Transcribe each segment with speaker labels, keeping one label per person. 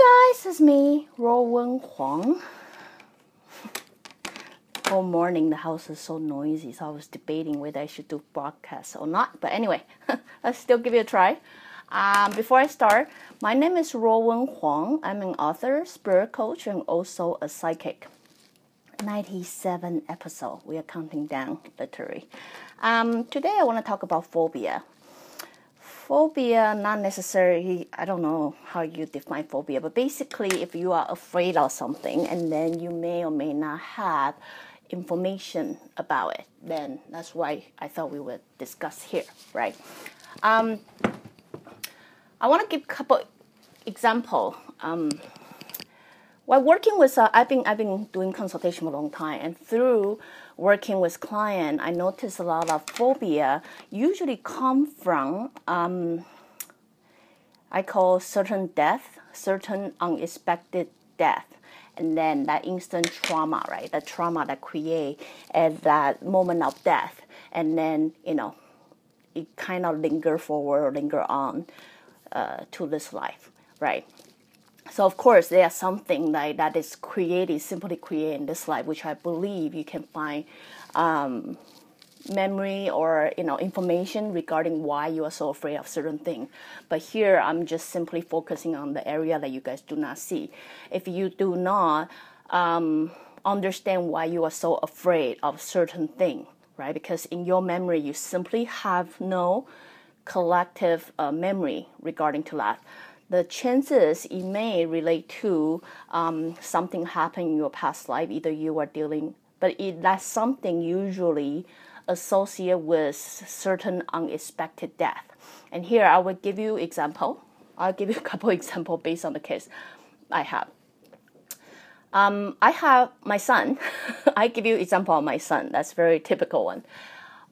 Speaker 1: guys, it's me, Ruowen Huang. All morning the house is so noisy, so I was debating whether I should do broadcast or not. But anyway, let's still give it a try. Um, before I start, my name is Ruowen Huang. I'm an author, spirit coach, and also a psychic. 97 episode. We are counting down, literally. Um, today I want to talk about phobia. Phobia, not necessarily, I don't know how you define phobia, but basically, if you are afraid of something and then you may or may not have information about it, then that's why I thought we would discuss here, right? Um, I want to give a couple example. Um, while working with, uh, I've been I've been doing consultation for a long time, and through working with client, I noticed a lot of phobia usually come from um, I call certain death, certain unexpected death and then that instant trauma, right? The trauma that create at that moment of death, and then you know, it kind of linger forward, linger on uh, to this life, right? So of course, there's something like that is created, simply created in this life, which I believe you can find um, memory or you know information regarding why you are so afraid of certain thing. But here i'm just simply focusing on the area that you guys do not see. If you do not um, understand why you are so afraid of certain thing right? Because in your memory you simply have no collective uh, memory regarding to that the chances it may relate to um, something happened in your past life either you are dealing but it, that's something usually associated with certain unexpected death. And here I will give you example. I'll give you a couple example based on the case I have. Um, I have my son. I give you example of my son. That's very typical one.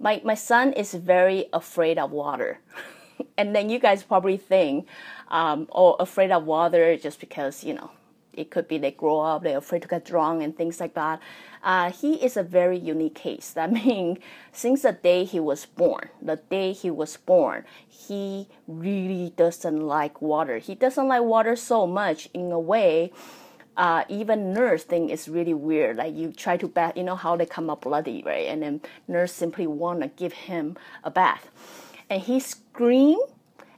Speaker 1: My my son is very afraid of water, and then you guys probably think, um, oh, afraid of water just because you know it could be they grow up, they're afraid to get drunk and things like that. Uh, he is a very unique case. That means since the day he was born, the day he was born, he really doesn't like water. He doesn't like water so much in a way. Uh, even nurse think it's really weird. Like you try to bath, you know how they come up bloody, right? And then nurse simply wanna give him a bath, and he screamed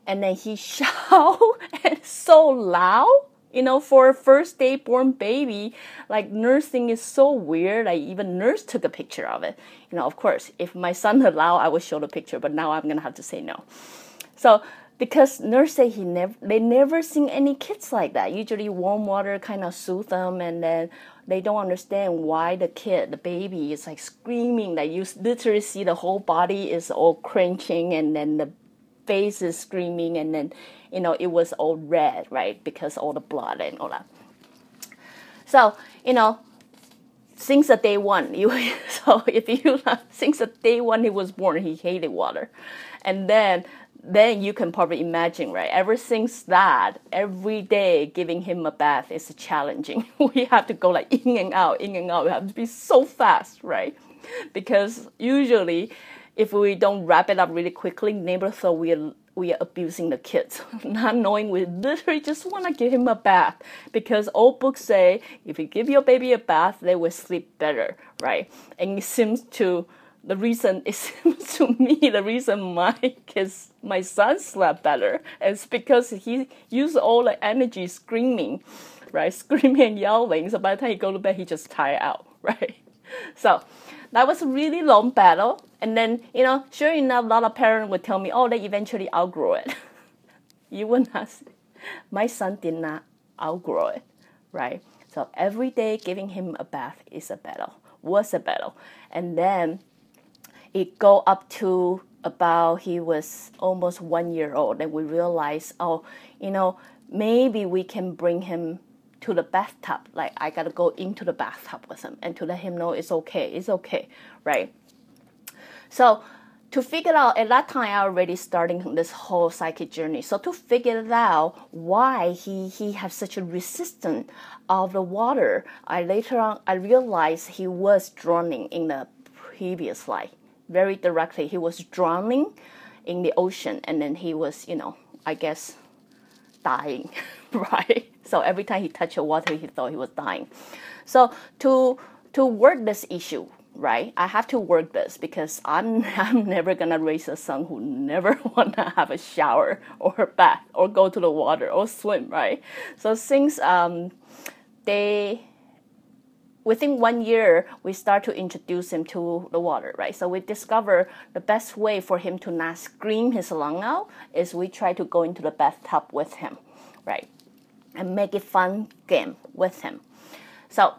Speaker 1: and then he shout and so loud you know, for a first day born baby, like nursing is so weird. Like even nurse took a picture of it. You know, of course, if my son allow, I would show the picture, but now I'm gonna have to say no. So because nurse say he never they never seen any kids like that. Usually warm water kind of soothe them and then they don't understand why the kid, the baby is like screaming that you literally see the whole body is all cringing and then the face is screaming and then you know, it was all red, right? Because all the blood and all that. So, you know, since the day one, you so if you since the day one he was born, he hated water, and then then you can probably imagine, right? Ever since that, every day giving him a bath is challenging. we have to go like in and out, in and out. We have to be so fast, right? Because usually, if we don't wrap it up really quickly, neighbor thought we're we are abusing the kids, not knowing we literally just want to give him a bath because old books say if you give your baby a bath, they will sleep better, right? And it seems to the reason it seems to me the reason my kids my son slept better is because he used all the energy screaming, right? Screaming and yelling. So by the time he go to bed, he just tired out, right? So that was a really long battle. And then, you know, sure enough, a lot of parents would tell me, oh, they eventually outgrow it. you would not. My son did not outgrow it, right? So every day giving him a bath is a battle, was a battle. And then it go up to about he was almost one year old, and we realized, oh, you know, maybe we can bring him to the bathtub. Like I gotta go into the bathtub with him and to let him know it's okay, it's okay, right? So to figure out at that time I already starting this whole psychic journey. So to figure out why he he has such a resistance of the water, I later on I realized he was drowning in the previous life. Very directly, he was drowning in the ocean, and then he was, you know, I guess, dying, right? So every time he touched the water, he thought he was dying. So to to work this issue, right? I have to work this because I'm I'm never gonna raise a son who never wanna have a shower or a bath or go to the water or swim, right? So since um, they within one year we start to introduce him to the water right? So we discover the best way for him to not scream his lung out is we try to go into the bathtub with him right? And make it fun game with him. So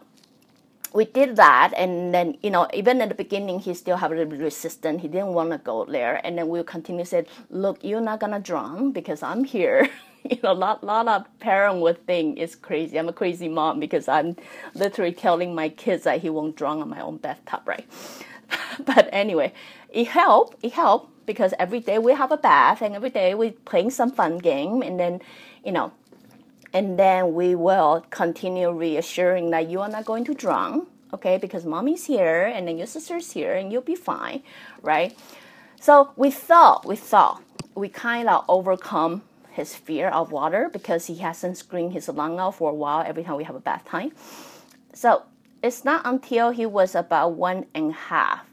Speaker 1: we did that and then you know even at the beginning he still have a little bit resistant. He didn't want to go there. And then we'll continue to say look you're not gonna drown because i'm here you know lot, lot of parent would think it's crazy i'm a crazy mom because i'm literally telling my kids that he won't drown on my own bathtub right but anyway it helped it helped because every day we have a bath and every day we playing some fun game and then you know and then we will continue reassuring that you are not going to drown, okay? Because mommy's here and then your sister's here and you'll be fine, right? So we thought, we thought, we kind of overcome his fear of water because he hasn't screamed his lung out for a while every time we have a bath time. So it's not until he was about one and a half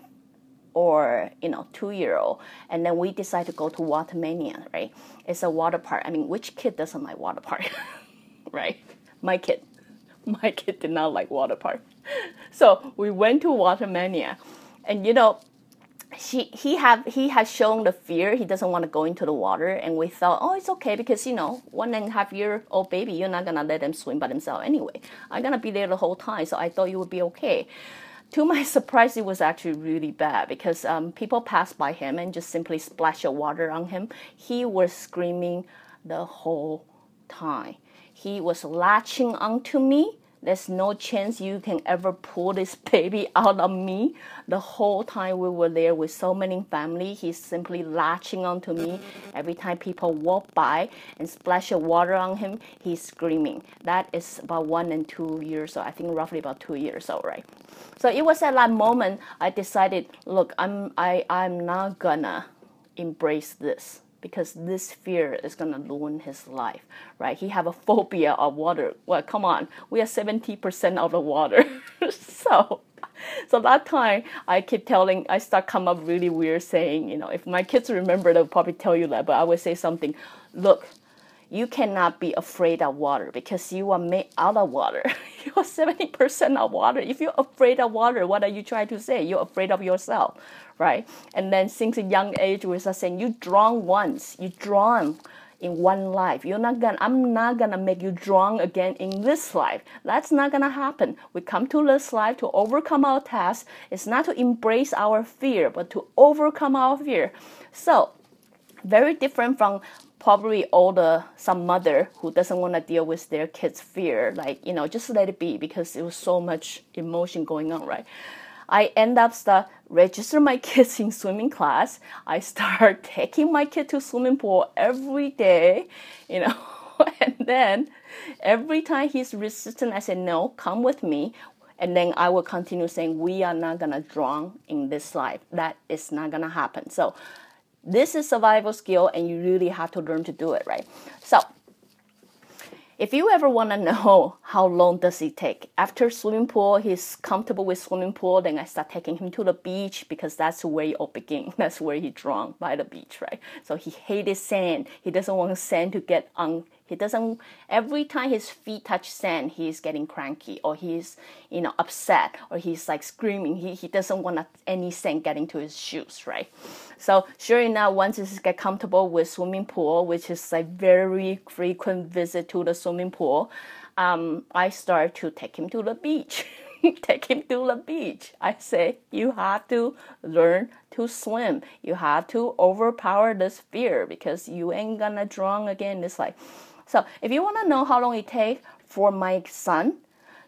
Speaker 1: or you know two year old and then we decide to go to watermania right it's a water park i mean which kid doesn't like water park right? My kid, my kid did not like water park, so we went to Watermania, and you know, she he have he has shown the fear he doesn't want to go into the water, and we thought, oh, it's okay because you know, one and a half year old baby, you're not gonna let him swim by themselves anyway. I'm gonna be there the whole time, so I thought you would be okay to my surprise, it was actually really bad because um, people passed by him and just simply splashed the water on him. He was screaming the whole time. He was latching onto me. There's no chance you can ever pull this baby out of me. The whole time we were there with so many family, he's simply latching onto me. Every time people walk by and splash water on him, he's screaming. That is about one and two years old. I think roughly about two years old, right? So it was at that moment I decided, look, I'm I I'm not gonna embrace this because this fear is going to ruin his life right? He have a phobia of water. Well come on we are 70% of the water. So so that time i keep telling i start come up really weird saying you know if my kids remember they'll probably tell you that but i would say something look you cannot be afraid of water because you are made out of water. you are 70% of water. If you're afraid of water, what are you trying to say? You're afraid of yourself, right? And then since a young age, we start saying you drown once, you drown in one life. You're not gonna I'm not gonna make you drown again in this life. That's not gonna happen. We come to this life to overcome our task. It's not to embrace our fear, but to overcome our fear. So very different from probably older some mother who doesn't want to deal with their kids fear like you know just let it be because it was so much emotion going on right i end up start register my kids in swimming class i start taking my kid to swimming pool every day you know and then every time he's resistant i say no come with me and then I will continue saying, We are not gonna drown in this life. That is not gonna happen. So this is survival skill and you really have to learn to do it, right? So if you ever want to know how long does it take? After swimming pool he's comfortable with swimming pool then i start taking him to the beach because that's where it all begin that's where he drowned by the beach right? So he hated sand. He doesn't want sand to get on he doesn't every time his feet touch sand, he's getting cranky or he's you know upset or he's like screaming. He he doesn't want any sand getting to his shoes, right? So sure enough, once he get comfortable with swimming pool, which is like very frequent visit to the swimming pool, um, I start to take him to the beach. take him to the beach. I say, you have to learn to swim. You have to overpower this fear because you ain't gonna drown again It's life. So if you wanna know how long it takes for my son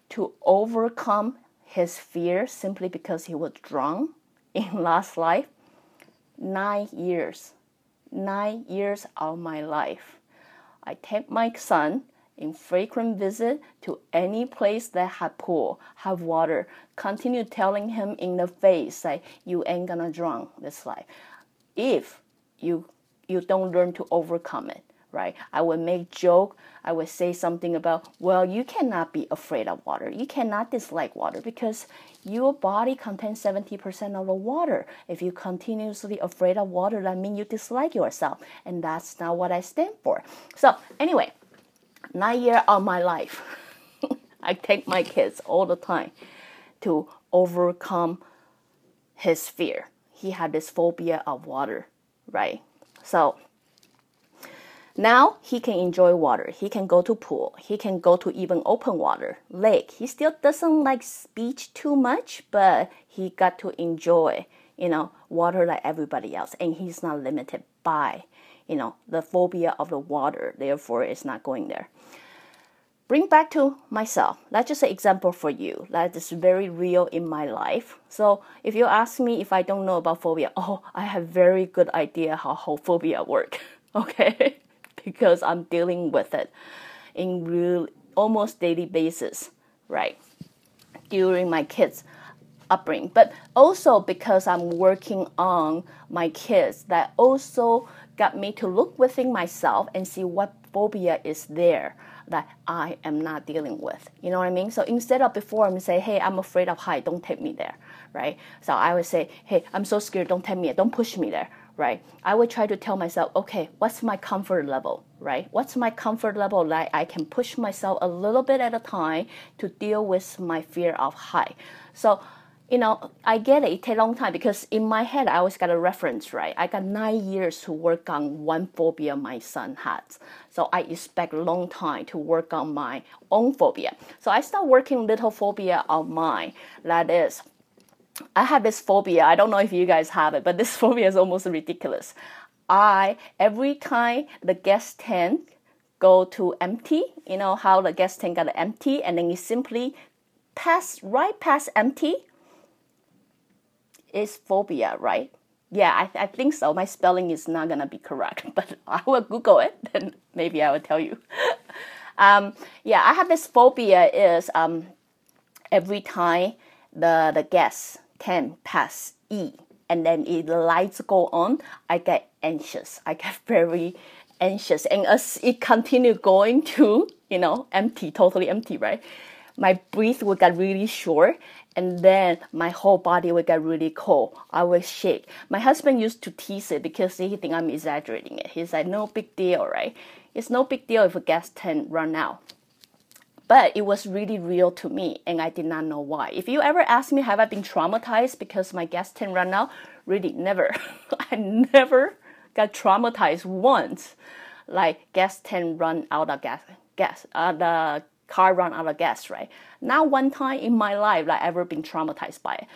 Speaker 1: to overcome his fear simply because he was drowned in last life, nine years. Nine years of my life. I take my son in frequent visit to any place that have pool, have water, continue telling him in the face like you ain't gonna drown this life. If you you don't learn to overcome it, right? I would make joke, I would say something about, well, you cannot be afraid of water. You cannot dislike water because your body contains 70% of the water. If you continuously afraid of water, that means you dislike yourself. And that's not what I stand for. So anyway, nine years of my life, I take my kids all the time to overcome his fear. He had this phobia of water, right? So now he can enjoy water. He can go to pool. He can go to even open water, lake. He still doesn't like beach too much, but he got to enjoy, you know, water like everybody else. And he's not limited by, you know, the phobia of the water. Therefore, it's not going there. Bring back to myself. That's just an example for you. That is very real in my life. So if you ask me if I don't know about phobia, oh, I have very good idea how, how phobia work. Okay because I'm dealing with it in real almost daily basis, right? During my kids' upbringing, but also because I'm working on my kids, that also got me to look within myself and see what phobia is there that I am not dealing with. You know what I mean? So instead of before I'm say, hey, I'm afraid of height, don't take me there, right? So I would say, hey, I'm so scared, don't take me, don't push me there, right? I would try to tell myself, okay, what's my comfort level, right? What's my comfort level that I can push myself a little bit at a time to deal with my fear of height. So, you know, I get it. It takes a long time because in my head, I always got a reference, right? I got nine years to work on one phobia my son has. So I expect long time to work on my own phobia. So I start working little phobia of mine. That is I have this phobia. I don't know if you guys have it, but this phobia is almost ridiculous. I every time the gas tank go to empty, you know how the gas tank got empty, and then you simply pass right past empty. Is phobia, right? Yeah, I, I think so. My spelling is not gonna be correct, but I will Google it, and maybe I will tell you. um, yeah, I have this phobia. Is um, every time the the gas can past E and then it, the lights go on, I get anxious. I get very anxious. And as it continue going to, you know, empty, totally empty, right? My breath would get really short and then my whole body would get really cold. I would shake. My husband used to tease it because he think I'm exaggerating it. He's like, no big deal, right? It's no big deal if a gas tank run out but it was really real to me and I did not know why. If you ever ask me, have I been traumatized because my gas tank ran out? Really, never. I never got traumatized once. Like gas tank run out of gas, gas, uh, the car run out of gas, right? Not one time in my life I ever been traumatized by it.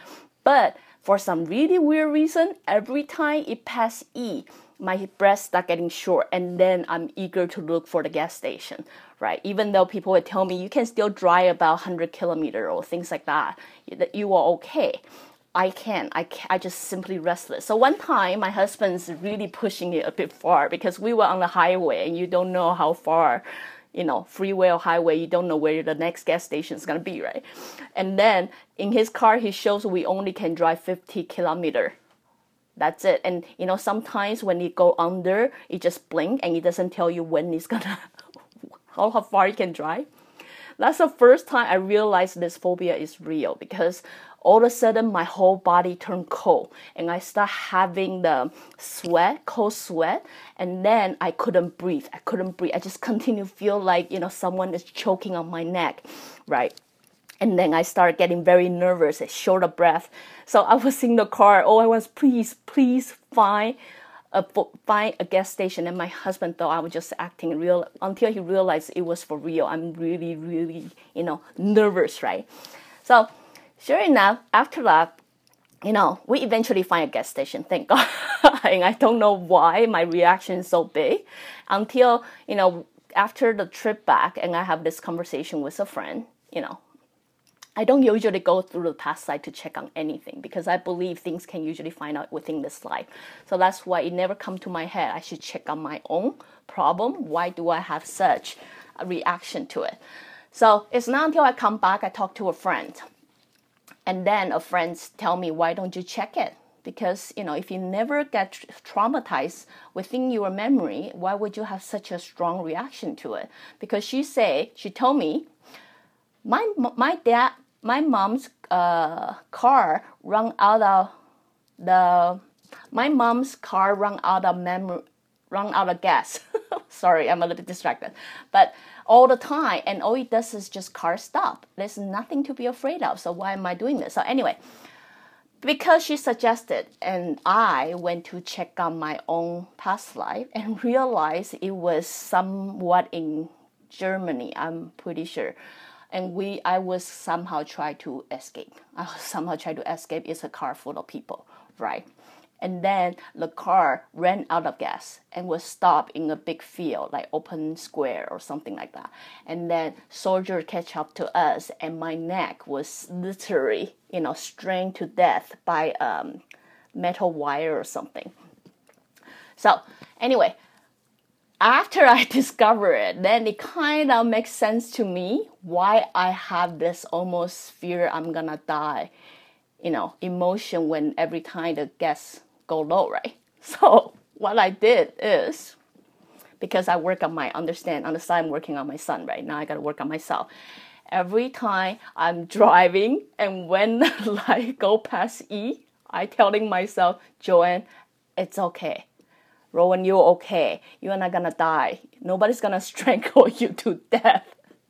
Speaker 1: But for some really weird reason, every time it passed E, my breath start getting short and then I'm eager to look for the gas station right? Even though people would tell me you can still drive about 100 kilometer or things like that, that you are okay. I can't. I, can, I just simply restless. So one time, my husband's really pushing it a bit far because we were on the highway and you don't know how far, you know, freeway or highway, you don't know where the next gas station is gonna be, right? And then in his car, he shows we only can drive 50 kilometer. That's it. And you know, sometimes when you go under, it just blink and it doesn't tell you when it's gonna how, how far you can drive. That's the first time I realized this phobia is real because all of a sudden my whole body turned cold and I start having the sweat, cold sweat, and then I couldn't breathe. I couldn't breathe. I just continue to feel like you know someone is choking on my neck, right? And then I started getting very nervous, short of breath. So I was in the car. Oh, I was please, please find a, find a gas station, and my husband thought I was just acting real until he realized it was for real. I'm really, really, you know, nervous, right? So sure enough, after that, you know, we eventually find a gas station, thank God. and I don't know why my reaction is so big until, you know, after the trip back and I have this conversation with a friend, you know, I don't usually go through the past slide to check on anything because I believe things can usually find out within the slide. So that's why it never come to my head. I should check on my own problem. Why do I have such a reaction to it? So it's not until I come back I talk to a friend, and then a friend tell me, why don't you check it? Because you know, if you never get traumatized within your memory, why would you have such a strong reaction to it? Because she say she told me, my my dad my mom's uh, car run out of the my mom's car run out of memory run out of gas. Sorry, I'm a little bit distracted. But all the time, and all it does is just car stop. There's nothing to be afraid of. So why am I doing this? So anyway, because she suggested, and I went to check on my own past life and realized it was somewhat in Germany. I'm pretty sure and we I was somehow try to escape. I somehow try to escape. It's a car full of people, right? And then the car ran out of gas and was stopped in a big field, like open square or something like that. And then soldier catch up to us, and my neck was literally, you know, strained to death by um, metal wire or something. So anyway, after I discover it, then it kind of makes sense to me why I have this almost fear I'm gonna die, you know, emotion when every time the gas go low, right? So what I did is because I work on my understand on the side I'm working on my son right now I gotta work on myself. Every time I'm driving and when light go past E, I telling myself, Joanne, it's okay Ruowen, you're okay. You're not gonna die. Nobody's gonna strangle you to death.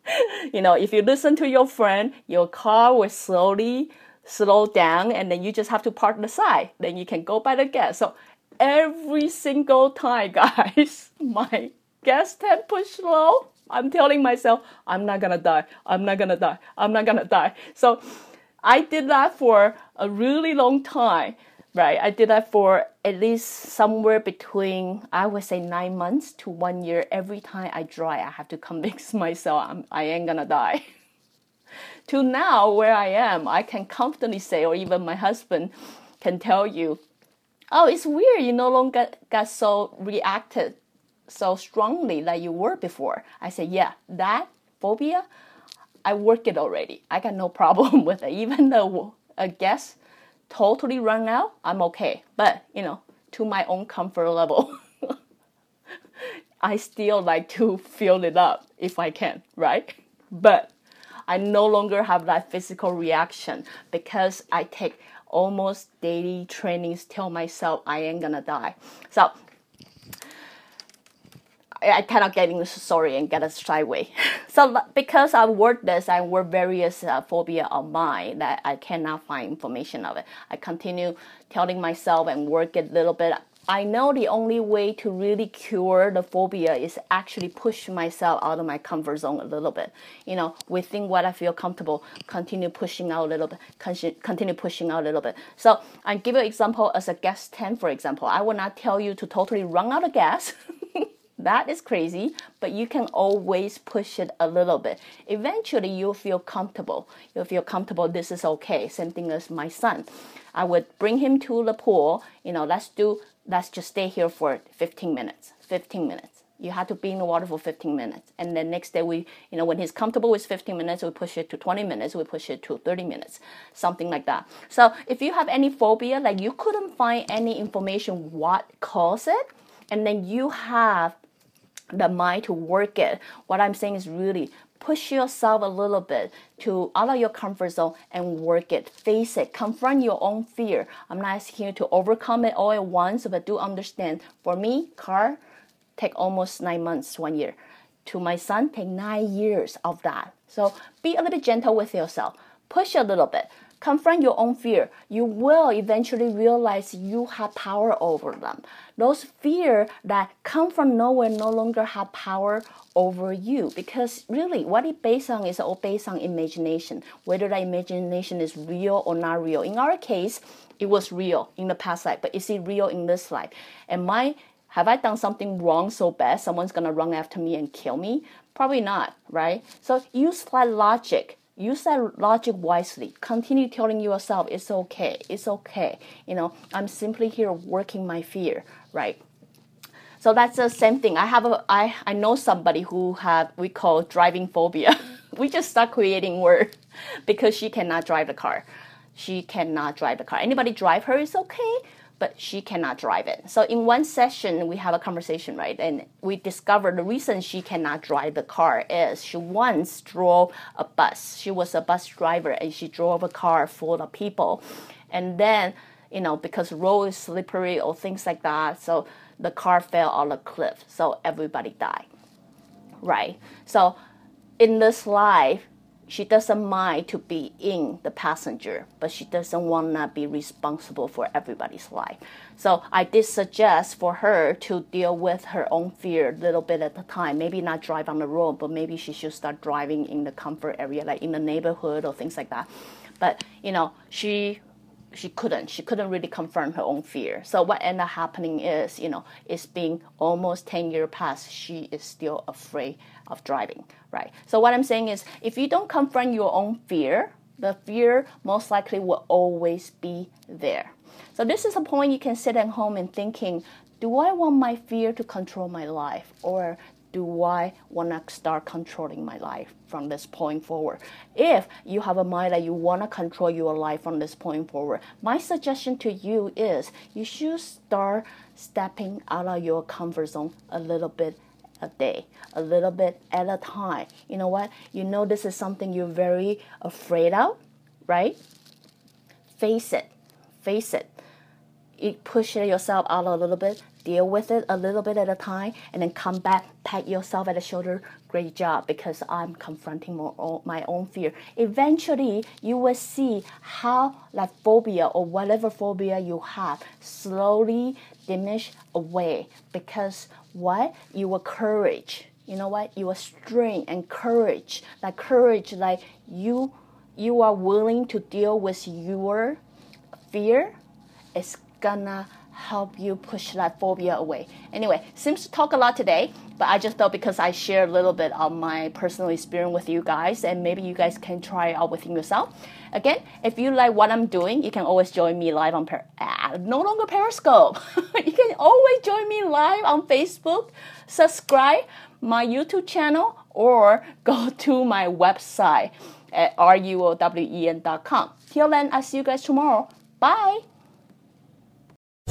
Speaker 1: you know, if you listen to your friend, your car will slowly slow down and then you just have to park the side. Then you can go by the gas. So every single time, guys, my gas tank push low, I'm telling myself, I'm not gonna die. I'm not gonna die. I'm not gonna die. So I did that for a really long time right? I did that for at least somewhere between I would say nine months to one year. Every time I dry, I have to convince myself I'm, I ain't gonna die. to now, where I am, I can confidently say, or even my husband can tell you, oh, it's weird. You no longer got so reacted so strongly like you were before. I say, yeah, that phobia, I work it already. I got no problem with it. Even though uh, a guest totally run out, I'm okay. But, you know, to my own comfort level, I still like to fill it up if I can, right? But I no longer have that physical reaction because I take almost daily trainings tell myself I ain't gonna die. So I cannot get in the story and get a sideway. so because I work this, I work various uh, phobia of mine that I cannot find information of it. I continue telling myself and work it a little bit. I know the only way to really cure the phobia is actually push myself out of my comfort zone a little bit. You know, within what I feel comfortable, continue pushing out a little bit, continue pushing out a little bit. So I give you an example as a gas tank, for example. I will not tell you to totally run out of gas. That is crazy, but you can always push it a little bit. Eventually, you'll feel comfortable. You'll feel comfortable. This is okay. Same thing as my son. I would bring him to the pool. You know, let's do. Let's just stay here for 15 minutes. 15 minutes. You have to be in the water for 15 minutes, and then next day we, you know, when he's comfortable with 15 minutes, we push it to 20 minutes. We push it to 30 minutes, something like that. So if you have any phobia, like you couldn't find any information what caused it, and then you have the mind to work it. What I'm saying is really push yourself a little bit to out of your comfort zone and work it. Face it. Confront your own fear. I'm not asking you to overcome it all at once, but do understand. For me, car take almost nine months, one year. To my son, take nine years of that. So be a little bit gentle with yourself. Push a little bit confront your own fear, you will eventually realize you have power over them. Those fear that come from nowhere no longer have power over you. Because really what it based on is all based on imagination. Whether that imagination is real or not real. In our case it was real in the past life but is it real in this life? Am i have i done something wrong so bad someone's gonna run after me and kill me? Probably not right? So use that logic. Use that logic wisely. Continue telling yourself it's okay, it's okay. You know, I'm simply here working my fear, right? So that's the same thing. I have a I, I know somebody who have we call driving phobia. we just start creating word because she cannot drive the car. She cannot drive the car. Anybody drive her is okay, but she cannot drive it. So in one session, we have a conversation, right? And we discovered the reason she cannot drive the car is she once drove a bus. She was a bus driver and she drove a car full of people. And then, you know, because road is slippery or things like that, so the car fell on a cliff. So everybody died, right? So in this life, she doesn't mind to be in the passenger, but she doesn't want to be responsible for everybody's life. So I did suggest for her to deal with her own fear a little bit at a time. Maybe not drive on the road, but maybe she should start driving in the comfort area, like in the neighborhood or things like that. But you know, she she couldn't she couldn't really confront her own fear. So what ended up happening is you know it's been almost 10 years past she is still afraid of driving right? So what i'm saying is if you don't confront your own fear the fear most likely will always be there. So this is a point you can sit at home and thinking do i want my fear to control my life? Or do I want to start controlling my life from this point forward? If you have a mind that you want to control your life from this point forward, my suggestion to you is you should start stepping out of your comfort zone a little bit a day, a little bit at a time. You know what? You know this is something you're very afraid of, right? Face it. Face it. You push yourself out a little bit deal with it a little bit at a time, and then come back, pat yourself at the shoulder. Great job, because I'm confronting more, my own fear. Eventually, you will see how that phobia or whatever phobia you have slowly diminish away. Because what you will courage. You know what? You will strength and courage. That courage, like you, you are willing to deal with your fear. It's gonna help you push that phobia away. Anyway, seems to talk a lot today, but I just thought because I share a little bit of my personal experience with you guys, and maybe you guys can try it out within yourself. Again, if you like what I'm doing, you can always join me live on per- uh, no longer Periscope. you can always join me live on Facebook. Subscribe my YouTube channel or go to my website at ruowen.com. Till then, I'll see you guys tomorrow. Bye.